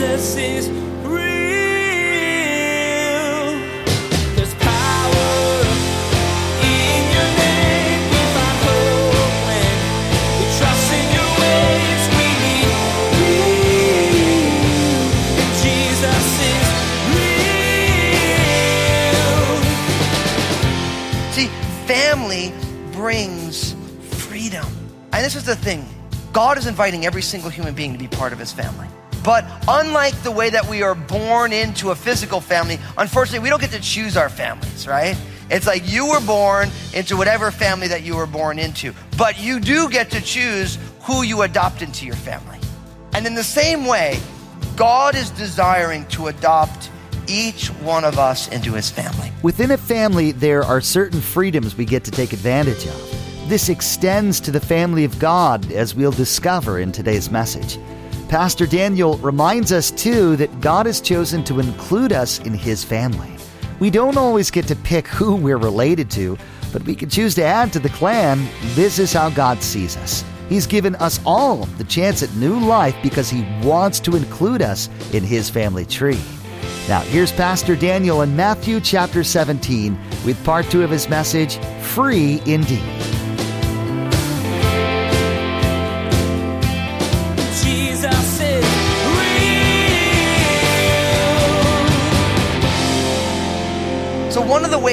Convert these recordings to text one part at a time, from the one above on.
Jesus is family brings freedom. And this is the thing. God is inviting every single human being to be part of his family. But unlike the way that we are born into a physical family, unfortunately, we don't get to choose our families, right? It's like you were born into whatever family that you were born into, but you do get to choose who you adopt into your family. And in the same way, God is desiring to adopt each one of us into his family. Within a family, there are certain freedoms we get to take advantage of. This extends to the family of God, as we'll discover in today's message. Pastor Daniel reminds us, too, that God has chosen to include us in his family. We don't always get to pick who we're related to, but we can choose to add to the clan. This is how God sees us. He's given us all the chance at new life because he wants to include us in his family tree. Now, here's Pastor Daniel in Matthew chapter 17 with part two of his message, Free Indeed.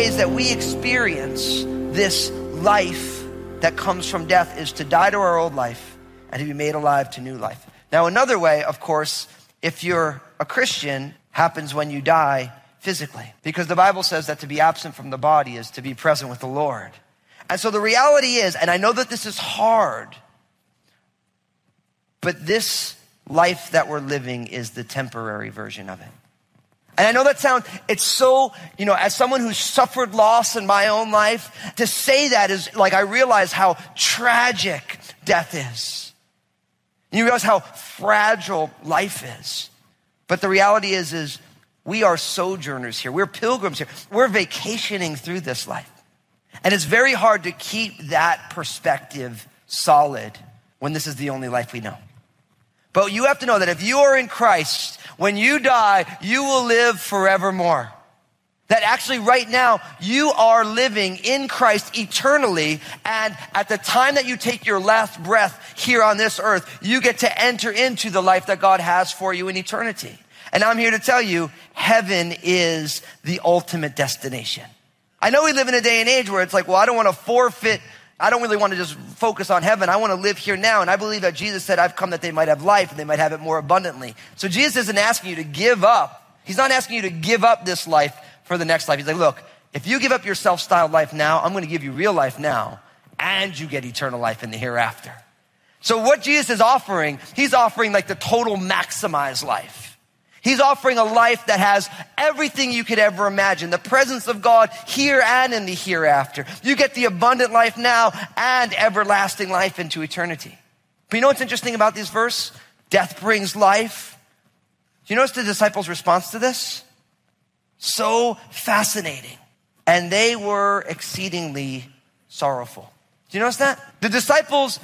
Ways that we experience this life that comes from death is to die to our old life and to be made alive to new life. Now, another way, of course, if you're a Christian, happens when you die physically. Because the Bible says that to be absent from the body is to be present with the Lord. And so the reality is, and I know that this is hard, but this life that we're living is the temporary version of it. And I know that sounds, it's so, you know, as someone who's suffered loss in my own life, to say that is like I realize how tragic death is. And you realize how fragile life is. But the reality is, is we are sojourners here. We're pilgrims here. We're vacationing through this life. And it's very hard to keep that perspective solid when this is the only life we know. But you have to know that if you are in Christ, when you die, you will live forevermore. That actually right now, you are living in Christ eternally. And at the time that you take your last breath here on this earth, you get to enter into the life that God has for you in eternity. And I'm here to tell you, heaven is the ultimate destination. I know we live in a day and age where it's like, well, I don't want to forfeit I don't really want to just focus on heaven. I want to live here now. And I believe that Jesus said, I've come that they might have life and they might have it more abundantly. So Jesus isn't asking you to give up. He's not asking you to give up this life for the next life. He's like, look, if you give up your self-styled life now, I'm going to give you real life now and you get eternal life in the hereafter. So what Jesus is offering, he's offering like the total maximized life. He's offering a life that has everything you could ever imagine. The presence of God here and in the hereafter. You get the abundant life now and everlasting life into eternity. But you know what's interesting about this verse? Death brings life. Do you notice the disciples' response to this? So fascinating. And they were exceedingly sorrowful. Do you notice that? The disciples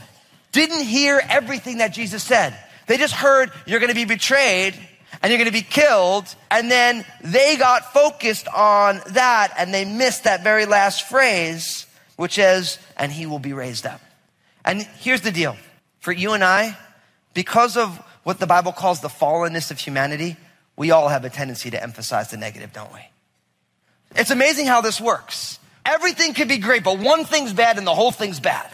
didn't hear everything that Jesus said. They just heard, you're going to be betrayed and you're going to be killed. And then they got focused on that and they missed that very last phrase, which is, and he will be raised up. And here's the deal. For you and I, because of what the Bible calls the fallenness of humanity, we all have a tendency to emphasize the negative, don't we? It's amazing how this works. Everything could be great, but one thing's bad and the whole thing's bad.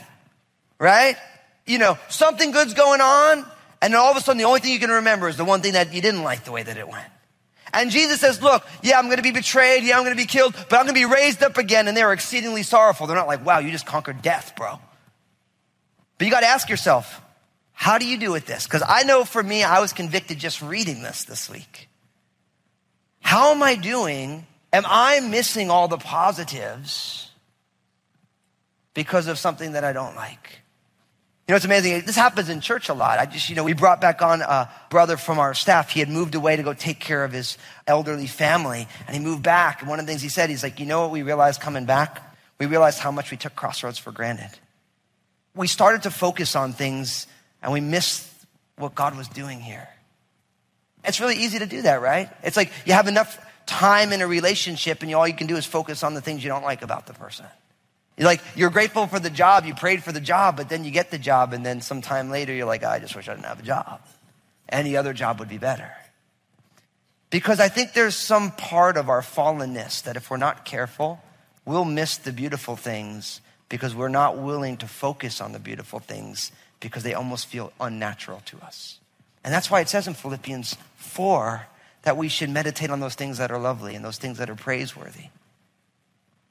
Right? You know, something good's going on and all of a sudden, the only thing you can remember is the one thing that you didn't like the way that it went. And Jesus says, look, yeah, I'm going to be betrayed. Yeah, I'm going to be killed, but I'm going to be raised up again. And they're exceedingly sorrowful. They're not like, wow, you just conquered death, bro. But you got to ask yourself, how do you do with this? Because I know for me, I was convicted just reading this this week. How am I doing? Am I missing all the positives because of something that I don't like? You know, it's amazing. This happens in church a lot. I just, you know, we brought back on a brother from our staff. He had moved away to go take care of his elderly family, and he moved back. And one of the things he said, he's like, you know what we realized coming back? We realized how much we took Crossroads for granted. We started to focus on things, and we missed what God was doing here. It's really easy to do that, right? It's like you have enough time in a relationship and all you can do is focus on the things you don't like about the person. Like, you're grateful for the job, you prayed for the job, but then you get the job, and then sometime later you're like, oh, I just wish I didn't have a job. Any other job would be better. Because I think there's some part of our fallenness that if we're not careful, we'll miss the beautiful things because we're not willing to focus on the beautiful things because they almost feel unnatural to us. And that's why it says in Philippians 4 that we should meditate on those things that are lovely and those things that are praiseworthy.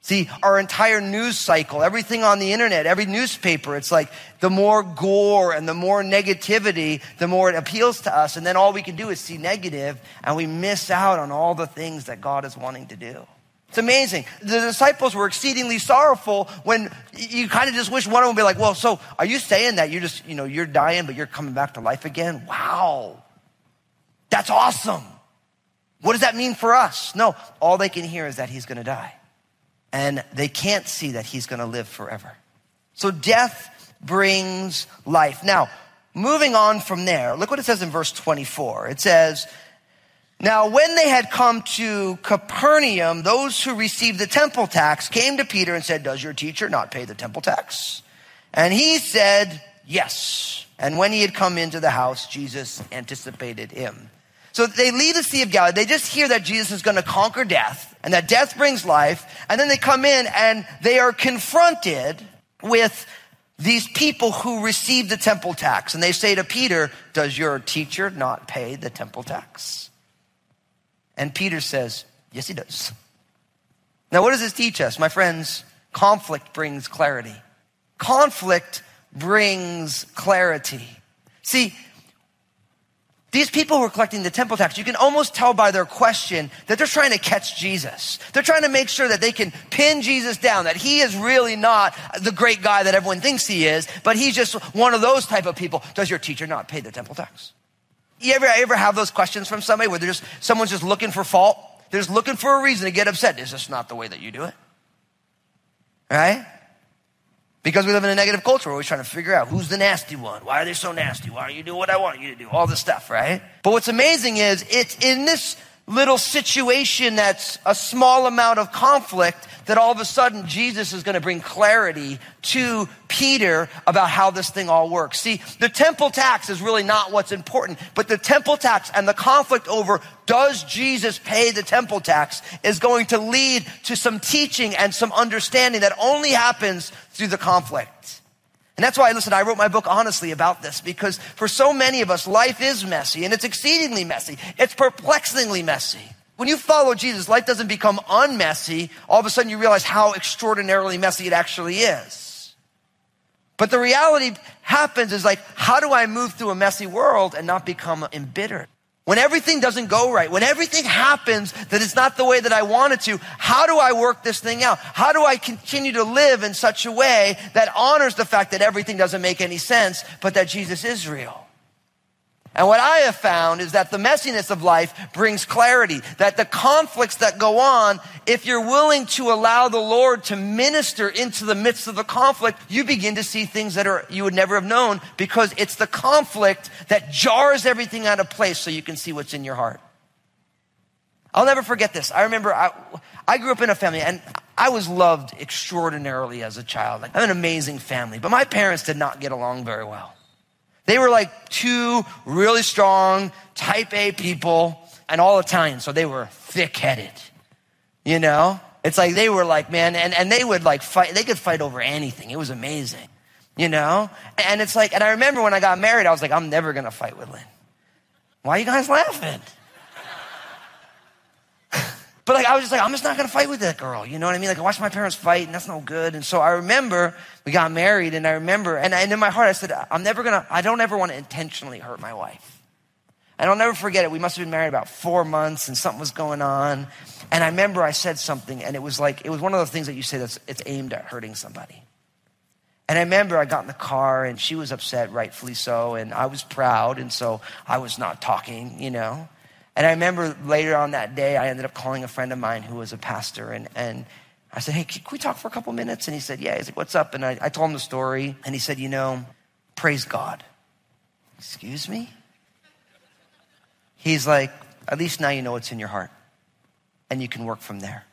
See, our entire news cycle, everything on the internet, every newspaper, it's like the more gore and the more negativity, the more it appeals to us. And then all we can do is see negative and we miss out on all the things that God is wanting to do. It's amazing. The disciples were exceedingly sorrowful when you kind of just wish one of them would be like, well, so are you saying that you're just, you know, you're dying, but you're coming back to life again? Wow. That's awesome. What does that mean for us? No, all they can hear is that he's going to die and they can't see that he's going to live forever. So death brings life. Now, moving on from there, look what it says in verse 24. It says, now, when they had come to Capernaum, those who received the temple tax came to Peter and said, Does your teacher not pay the temple tax? And he said, Yes. And when he had come into the house, Jesus anticipated him. So they leave the Sea of Galilee. They just hear that Jesus is going to conquer death and that death brings life. And then they come in and they are confronted with these people who receive the temple tax. And they say to Peter, Does your teacher not pay the temple tax? And Peter says, Yes, he does. Now, what does this teach us? My friends, conflict brings clarity. Conflict brings clarity. See, these people who are collecting the temple tax, you can almost tell by their question that they're trying to catch Jesus. They're trying to make sure that they can pin Jesus down, that he is really not the great guy that everyone thinks he is, but he's just one of those type of people. Does your teacher not pay the temple tax? You ever, ever have those questions from somebody where just, someone's just looking for fault? They're just looking for a reason to get upset. Is this not the way that you do it? Right? Because we live in a negative culture, we're always trying to figure out who's the nasty one. Why are they so nasty? Why don't you do what I want you to do? All this stuff, right? But what's amazing is it's in this little situation that's a small amount of conflict that all of a sudden Jesus is going to bring clarity to Peter about how this thing all works. See, the temple tax is really not what's important, but the temple tax and the conflict over does Jesus pay the temple tax is going to lead to some teaching and some understanding that only happens through the conflict. And that's why, listen, I wrote my book honestly about this because for so many of us, life is messy and it's exceedingly messy. It's perplexingly messy. When you follow Jesus, life doesn't become unmessy. All of a sudden you realize how extraordinarily messy it actually is. But the reality happens is like, how do I move through a messy world and not become embittered? When everything doesn't go right, when everything happens that it's not the way that I wanted to, how do I work this thing out? How do I continue to live in such a way that honors the fact that everything doesn't make any sense, but that Jesus is real? And what I have found is that the messiness of life brings clarity, that the conflicts that go on, if you're willing to allow the Lord to minister into the midst of the conflict, you begin to see things that are, you would never have known because it's the conflict that jars everything out of place so you can see what's in your heart. I'll never forget this. I remember I, I grew up in a family and I was loved extraordinarily as a child. I'm an amazing family, but my parents did not get along very well. They were like two really strong type A people and all Italian. So they were thick headed, you know? It's like they were like, man, and, and they would like fight, they could fight over anything. It was amazing, you know? And it's like, and I remember when I got married, I was like, I'm never gonna fight with Lynn. Why are you guys laughing? But like, I was just like, I'm just not gonna fight with that girl. You know what I mean? Like, I watched my parents fight and that's no good. And so I remember we got married and I remember, and, and in my heart I said, I'm never gonna, I don't ever wanna intentionally hurt my wife. And I'll never forget it. We must have been married about four months and something was going on. And I remember I said something and it was like, it was one of those things that you say that's, it's aimed at hurting somebody. And I remember I got in the car and she was upset, rightfully so. And I was proud. And so I was not talking, you know. And I remember later on that day, I ended up calling a friend of mine who was a pastor. And, and I said, Hey, can we talk for a couple minutes? And he said, Yeah. He's like, What's up? And I, I told him the story. And he said, You know, praise God. Excuse me? he's like, at least now you know what's in your heart and you can work from there.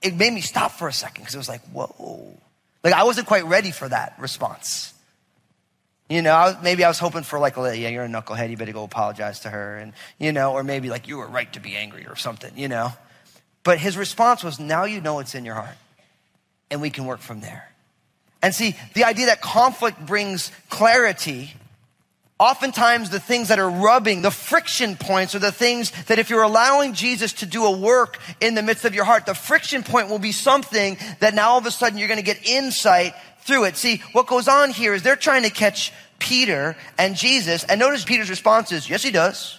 It made me stop for a second because it was like, whoa. Like I wasn't quite ready for that response. You know, I maybe I was hoping for like, yeah, you're a knucklehead, you better go apologize to her. And, you know, or maybe like you were right to be angry or something, you know. But his response was, now you know what's in your heart and we can work from there. And see, the idea that conflict brings clarity Oftentimes, the things that are rubbing, the friction points, are the things that if you're allowing Jesus to do a work in the midst of your heart, the friction point will be something that now all of a sudden you're going to get insight through it. See, what goes on here is they're trying to catch Peter and Jesus, and notice Peter's response is, yes, he does.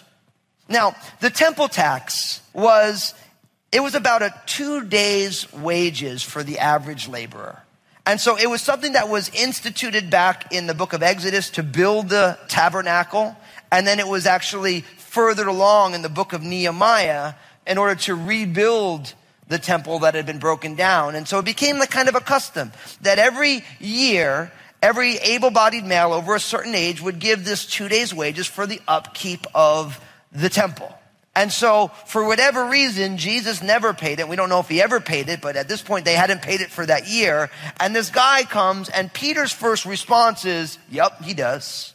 Now, the temple tax was, it was about a two days wages for the average laborer. And so it was something that was instituted back in the book of Exodus to build the tabernacle. And then it was actually further along in the book of Nehemiah in order to rebuild the temple that had been broken down. And so it became the kind of a custom that every year, every able-bodied male over a certain age would give this two days wages for the upkeep of the temple. And so, for whatever reason, Jesus never paid it. We don't know if he ever paid it, but at this point, they hadn't paid it for that year. And this guy comes, and Peter's first response is, Yep, he does.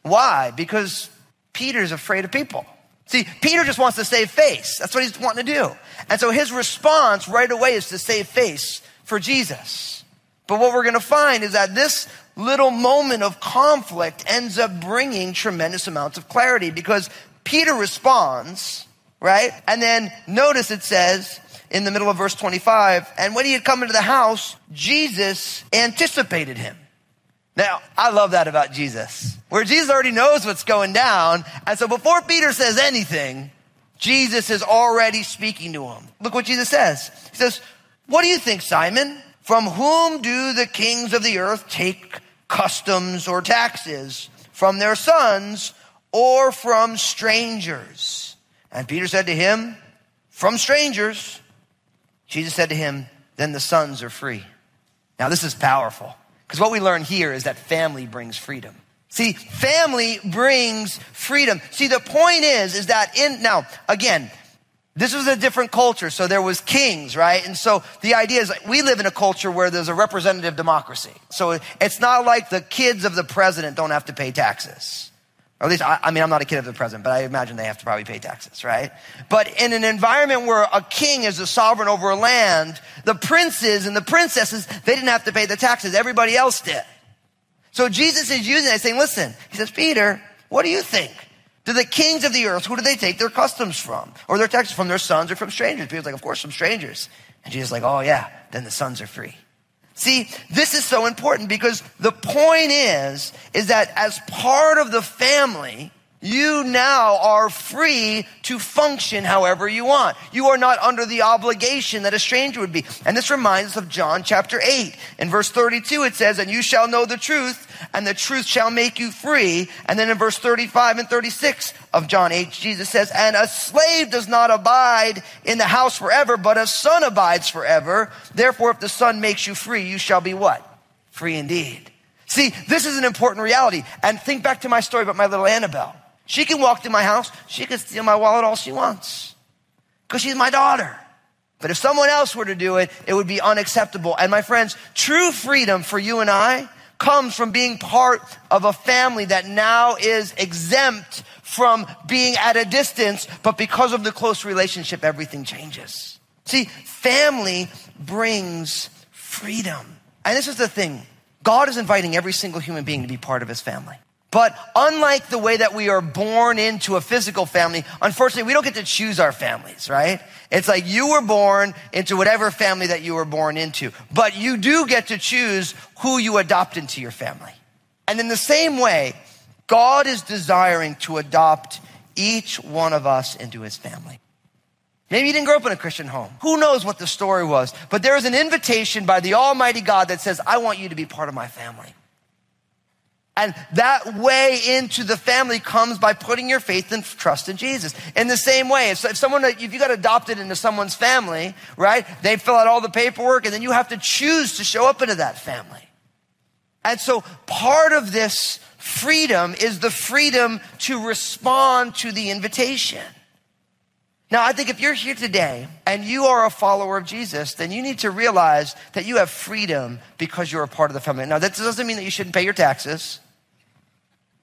Why? Because Peter's afraid of people. See, Peter just wants to save face. That's what he's wanting to do. And so his response right away is to save face for Jesus. But what we're going to find is that this little moment of conflict ends up bringing tremendous amounts of clarity because Peter responds, right? And then notice it says in the middle of verse 25, and when he had come into the house, Jesus anticipated him. Now, I love that about Jesus, where Jesus already knows what's going down. And so before Peter says anything, Jesus is already speaking to him. Look what Jesus says. He says, What do you think, Simon? From whom do the kings of the earth take customs or taxes? From their sons or from strangers? And Peter said to him, From strangers. Jesus said to him, Then the sons are free. Now, this is powerful because what we learn here is that family brings freedom. See, family brings freedom. See, the point is, is that in, now, again, this was a different culture. So there was kings, right? And so the idea is we live in a culture where there's a representative democracy. So it's not like the kids of the president don't have to pay taxes. Or at least, I, I, mean, I'm not a kid of the president, but I imagine they have to probably pay taxes, right? But in an environment where a king is the sovereign over a land, the princes and the princesses, they didn't have to pay the taxes. Everybody else did. So Jesus is using that, saying, listen, he says, Peter, what do you think? Do the kings of the earth, who do they take their customs from? Or their taxes from their sons or from strangers? Peter's like, of course, from strangers. And Jesus is like, oh yeah, then the sons are free. See, this is so important because the point is, is that as part of the family, you now are free to function however you want. You are not under the obligation that a stranger would be. And this reminds us of John chapter 8. In verse 32, it says, And you shall know the truth, and the truth shall make you free. And then in verse 35 and 36 of John 8, Jesus says, And a slave does not abide in the house forever, but a son abides forever. Therefore, if the son makes you free, you shall be what? Free indeed. See, this is an important reality. And think back to my story about my little Annabelle. She can walk through my house. She can steal my wallet all she wants because she's my daughter. But if someone else were to do it, it would be unacceptable. And my friends, true freedom for you and I comes from being part of a family that now is exempt from being at a distance, but because of the close relationship, everything changes. See, family brings freedom. And this is the thing. God is inviting every single human being to be part of his family. But unlike the way that we are born into a physical family, unfortunately, we don't get to choose our families, right? It's like you were born into whatever family that you were born into, but you do get to choose who you adopt into your family. And in the same way, God is desiring to adopt each one of us into his family. Maybe you didn't grow up in a Christian home. Who knows what the story was? But there is an invitation by the Almighty God that says, I want you to be part of my family. And that way into the family comes by putting your faith and trust in Jesus. In the same way, if, someone, if you got adopted into someone's family, right, they fill out all the paperwork and then you have to choose to show up into that family. And so part of this freedom is the freedom to respond to the invitation. Now, I think if you're here today and you are a follower of Jesus, then you need to realize that you have freedom because you're a part of the family. Now, that doesn't mean that you shouldn't pay your taxes.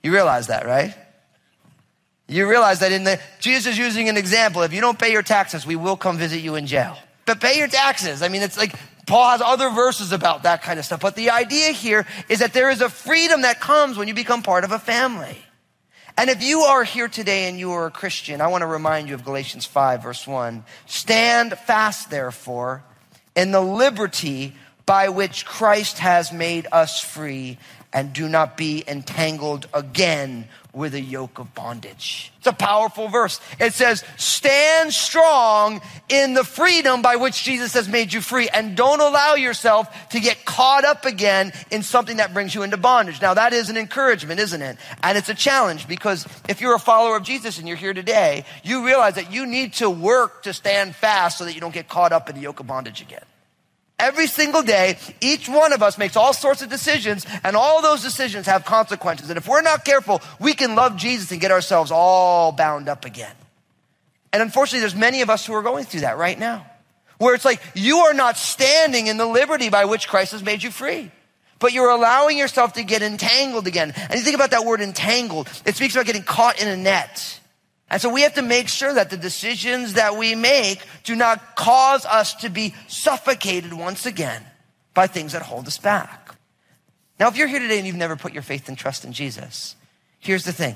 You realize that, right? You realize that in the, Jesus is using an example. If you don't pay your taxes, we will come visit you in jail. But pay your taxes. I mean, it's like Paul has other verses about that kind of stuff. But the idea here is that there is a freedom that comes when you become part of a family. And if you are here today and you are a Christian, I want to remind you of Galatians 5, verse 1. Stand fast, therefore, in the liberty by which Christ has made us free, and do not be entangled again with a yoke of bondage. It's a powerful verse. It says, stand strong in the freedom by which Jesus has made you free and don't allow yourself to get caught up again in something that brings you into bondage. Now that is an encouragement, isn't it? And it's a challenge because if you're a follower of Jesus and you're here today, you realize that you need to work to stand fast so that you don't get caught up in the yoke of bondage again. Every single day, each one of us makes all sorts of decisions, and all those decisions have consequences. And if we're not careful, we can love Jesus and get ourselves all bound up again. And unfortunately, there's many of us who are going through that right now, where it's like you are not standing in the liberty by which Christ has made you free. But you're allowing yourself to get entangled again. And you think about that word entangled, it speaks about getting caught in a net. And so we have to make sure that the decisions that we make do not cause us to be suffocated once again by things that hold us back. Now, if you're here today and you've never put your faith and trust in Jesus, here's the thing.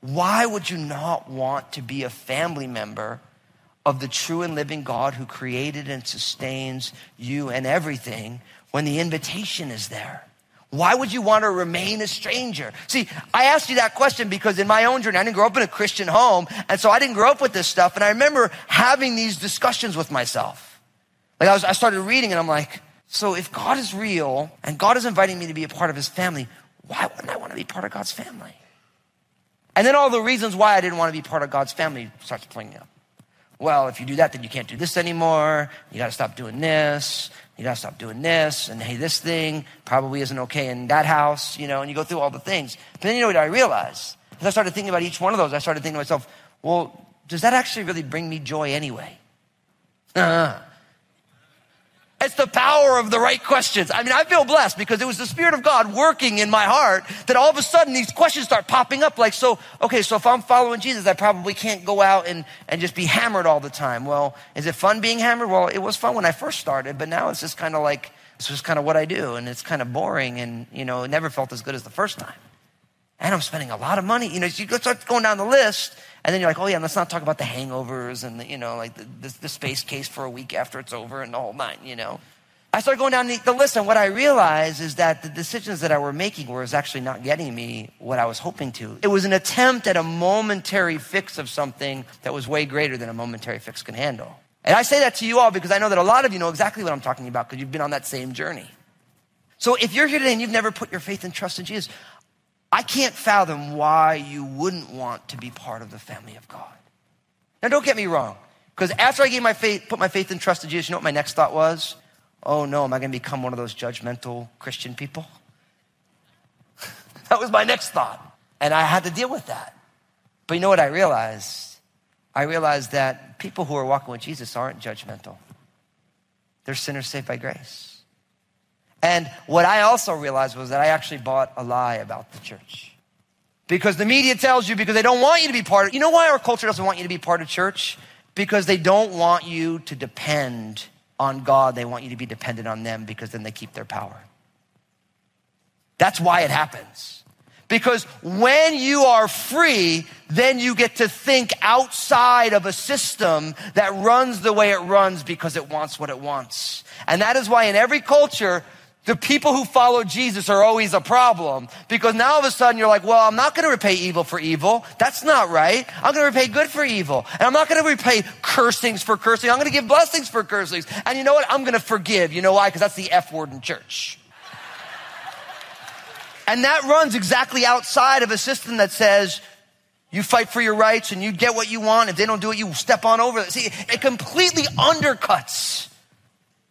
Why would you not want to be a family member of the true and living God who created and sustains you and everything when the invitation is there? Why would you want to remain a stranger? See, I asked you that question because in my own journey, I didn't grow up in a Christian home. And so I didn't grow up with this stuff. And I remember having these discussions with myself. Like I, was, I started reading and I'm like, so if God is real and God is inviting me to be a part of his family, why wouldn't I want to be part of God's family? And then all the reasons why I didn't want to be part of God's family starts playing out. Well, if you do that, then you can't do this anymore. You got to stop doing this you gotta stop doing this, and hey, this thing probably isn't okay in that house, you know, and you go through all the things. But then you know what I realized? As I started thinking about each one of those, I started thinking to myself, well, does that actually really bring me joy anyway? Uh, it's the power of the right questions. I mean, I feel blessed because it was the Spirit of God working in my heart that all of a sudden these questions start popping up like, so, okay, so if I'm following Jesus, I probably can't go out and, and just be hammered all the time. Well, is it fun being hammered? Well, it was fun when I first started, but now it's just kind of like, it's just kind of what I do and it's kind of boring and, you know, it never felt as good as the first time. And I'm spending a lot of money. You know, you start going down the list and then you're like, oh yeah, let's not talk about the hangovers and the, you know, like the, the, the space case for a week after it's over and the whole nine, you know. I started going down the, the list, and what I realized is that the decisions that I were making was actually not getting me what I was hoping to. It was an attempt at a momentary fix of something that was way greater than a momentary fix can handle. And I say that to you all because I know that a lot of you know exactly what I'm talking about because you've been on that same journey. So if you're here today and you've never put your faith and trust in Jesus, I can't fathom why you wouldn't want to be part of the family of God. Now, don't get me wrong, because after I gave my faith, put my faith and trust in Jesus, you know what my next thought was? Oh no, am I going to become one of those judgmental Christian people? that was my next thought. And I had to deal with that. But you know what I realized? I realized that people who are walking with Jesus aren't judgmental. They're sinners saved by grace. And what I also realized was that I actually bought a lie about the church. Because the media tells you because they don't want you to be part of You know why our culture doesn't want you to be part of church? Because they don't want you to depend on God. They want you to be dependent on them because then they keep their power. That's why it happens. Because when you are free, then you get to think outside of a system that runs the way it runs because it wants what it wants. And that is why in every culture, the people who follow Jesus are always a problem because now all of a sudden you're like, well, I'm not going to repay evil for evil. That's not right. I'm going to repay good for evil. And I'm not going to repay cursings for cursing. I'm going to give blessings for cursings. And you know what? I'm going to forgive. You know why? Because that's the F word in church. And that runs exactly outside of a system that says you fight for your rights and you get what you want. If they don't do it, you step on over. See, it completely undercuts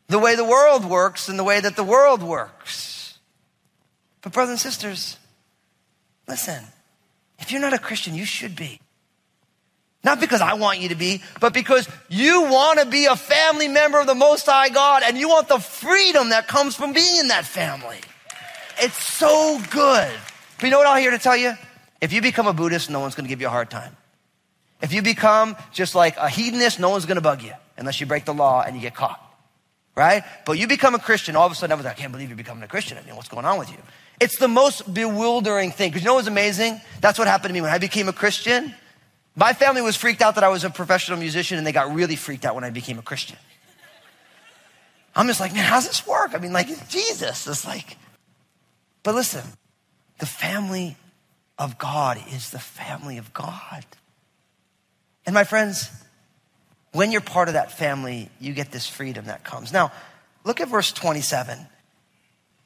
the way the world works and the way that the world works. But, brothers and sisters, Listen, if you're not a Christian, you should be. Not because I want you to be, but because you want to be a family member of the Most High God and you want the freedom that comes from being in that family. It's so good. But you know what I'm here to tell you? If you become a Buddhist, no one's going to give you a hard time. If you become just like a hedonist, no one's going to bug you unless you break the law and you get caught. Right? But you become a Christian, all of a sudden, everyone's like, I can't believe you're becoming a Christian. I mean, what's going on with you? It's the most bewildering thing. Because you know what's amazing? That's what happened to me when I became a Christian. My family was freaked out that I was a professional musician, and they got really freaked out when I became a Christian. I'm just like, man, how's this work? I mean, like, Jesus. It's like, but listen, the family of God is the family of God. And my friends, when you're part of that family, you get this freedom that comes. Now, look at verse 27.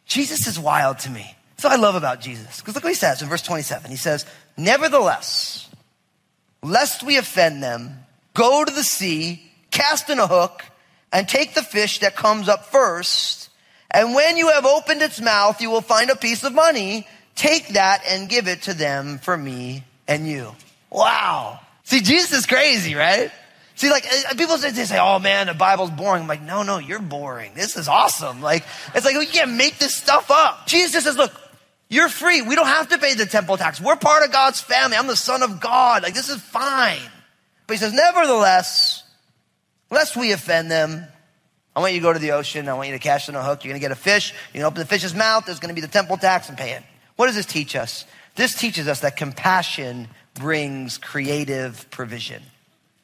Jesus is wild to me. That's what I love about Jesus. Because look what he says in verse 27. He says, Nevertheless, lest we offend them, go to the sea, cast in a hook, and take the fish that comes up first. And when you have opened its mouth, you will find a piece of money. Take that and give it to them for me and you. Wow. See, Jesus is crazy, right? See, like uh, people say, they say, "Oh man, the Bible's boring." I'm like, "No, no, you're boring. This is awesome." Like, it's like we can't make this stuff up. Jesus says, "Look, you're free. We don't have to pay the temple tax. We're part of God's family. I'm the Son of God. Like, this is fine." But he says, "Nevertheless, lest we offend them, I want you to go to the ocean. I want you to cast in a hook. You're going to get a fish. You're going to open the fish's mouth. There's going to be the temple tax and pay it." What does this teach us? This teaches us that compassion brings creative provision.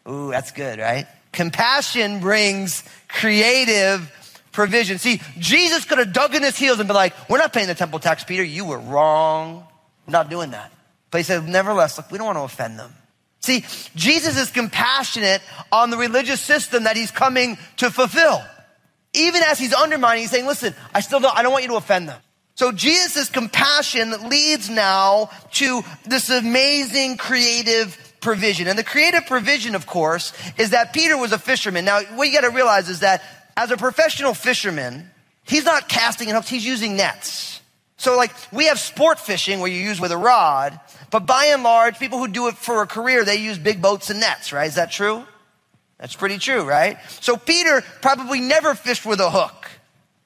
Ooh, that's good, right? Compassion brings creative provision. See, Jesus could have dug in his heels and been like, we're not paying the temple tax, Peter. You were wrong. We're not doing that. But he said, nevertheless, look, we don't want to offend them. See, Jesus is compassionate on the religious system that he's coming to fulfill. Even as he's undermining, he's saying, listen, I still don't, I don't want you to offend them. So Jesus' compassion leads now to this amazing creative provision. And the creative provision, of course, is that Peter was a fisherman. Now, what you got to realize is that as a professional fisherman, he's not casting in hooks, he's using nets. So, like, we have sport fishing where you use with a rod, but by and large, people who do it for a career, they use big boats and nets, right? Is that true? That's pretty true, right? So, Peter probably never fished with a hook.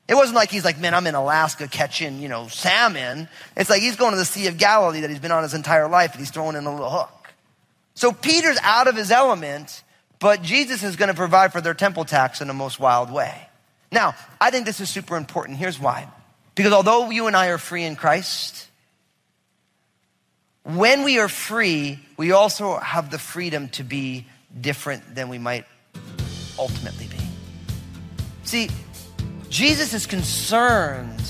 It wasn't like he's like, man, I'm in Alaska catching, you know, salmon. It's like he's going to the Sea of Galilee that he's been on his entire life and he's throwing in a little hook. So Peter's out of his element, but Jesus is going to provide for their temple tax in the most wild way. Now, I think this is super important. Here's why. Because although you and I are free in Christ, when we are free, we also have the freedom to be different than we might ultimately be. See, Jesus is concerned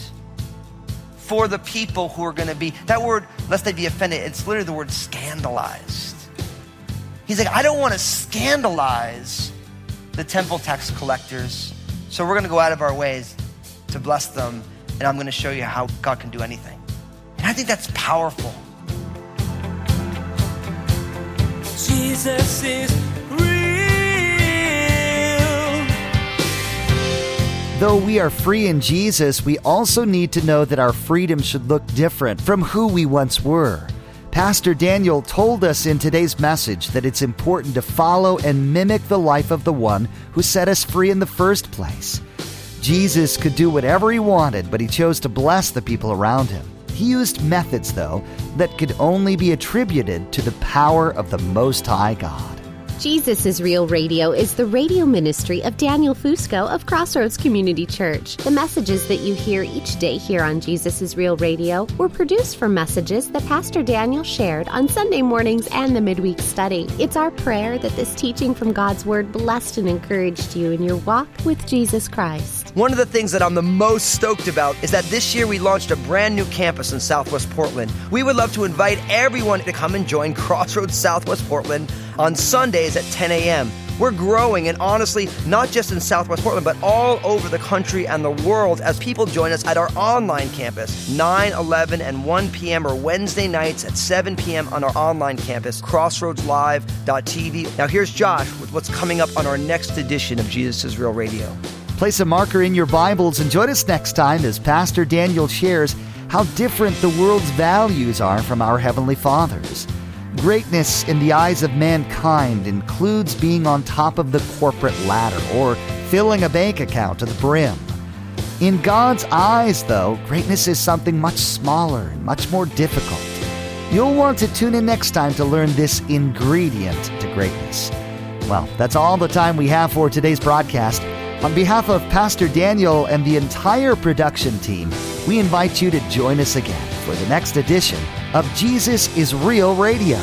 for the people who are going to be, that word, lest they be offended, it's literally the word scandalized. He's like, I don't want to scandalize the temple tax collectors. So we're going to go out of our ways to bless them. And I'm going to show you how God can do anything. And I think that's powerful. Jesus is real. Though we are free in Jesus, we also need to know that our freedom should look different from who we once were. Pastor Daniel told us in today's message that it's important to follow and mimic the life of the one who set us free in the first place. Jesus could do whatever he wanted, but he chose to bless the people around him. He used methods, though, that could only be attributed to the power of the Most High God. Jesus is Real Radio is the radio ministry of Daniel Fusco of Crossroads Community Church. The messages that you hear each day here on Jesus is Real Radio were produced from messages that Pastor Daniel shared on Sunday mornings and the midweek study. It's our prayer that this teaching from God's Word blessed and encouraged you in your walk with Jesus Christ. One of the things that I'm the most stoked about is that this year we launched a brand new campus in Southwest Portland. We would love to invite everyone to come and join Crossroads Southwest Portland on Sundays at 10 a.m. We're growing, and honestly, not just in Southwest Portland, but all over the country and the world as people join us at our online campus. 9, 11, and 1 p.m. or Wednesday nights at 7 p.m. on our online campus, crossroadslive.tv. Now, here's Josh with what's coming up on our next edition of Jesus is Real Radio. Place a marker in your Bibles and join us next time as Pastor Daniel shares how different the world's values are from our Heavenly Father's. Greatness in the eyes of mankind includes being on top of the corporate ladder or filling a bank account to the brim. In God's eyes, though, greatness is something much smaller and much more difficult. You'll want to tune in next time to learn this ingredient to greatness. Well, that's all the time we have for today's broadcast. On behalf of Pastor Daniel and the entire production team, we invite you to join us again for the next edition of Jesus is Real Radio.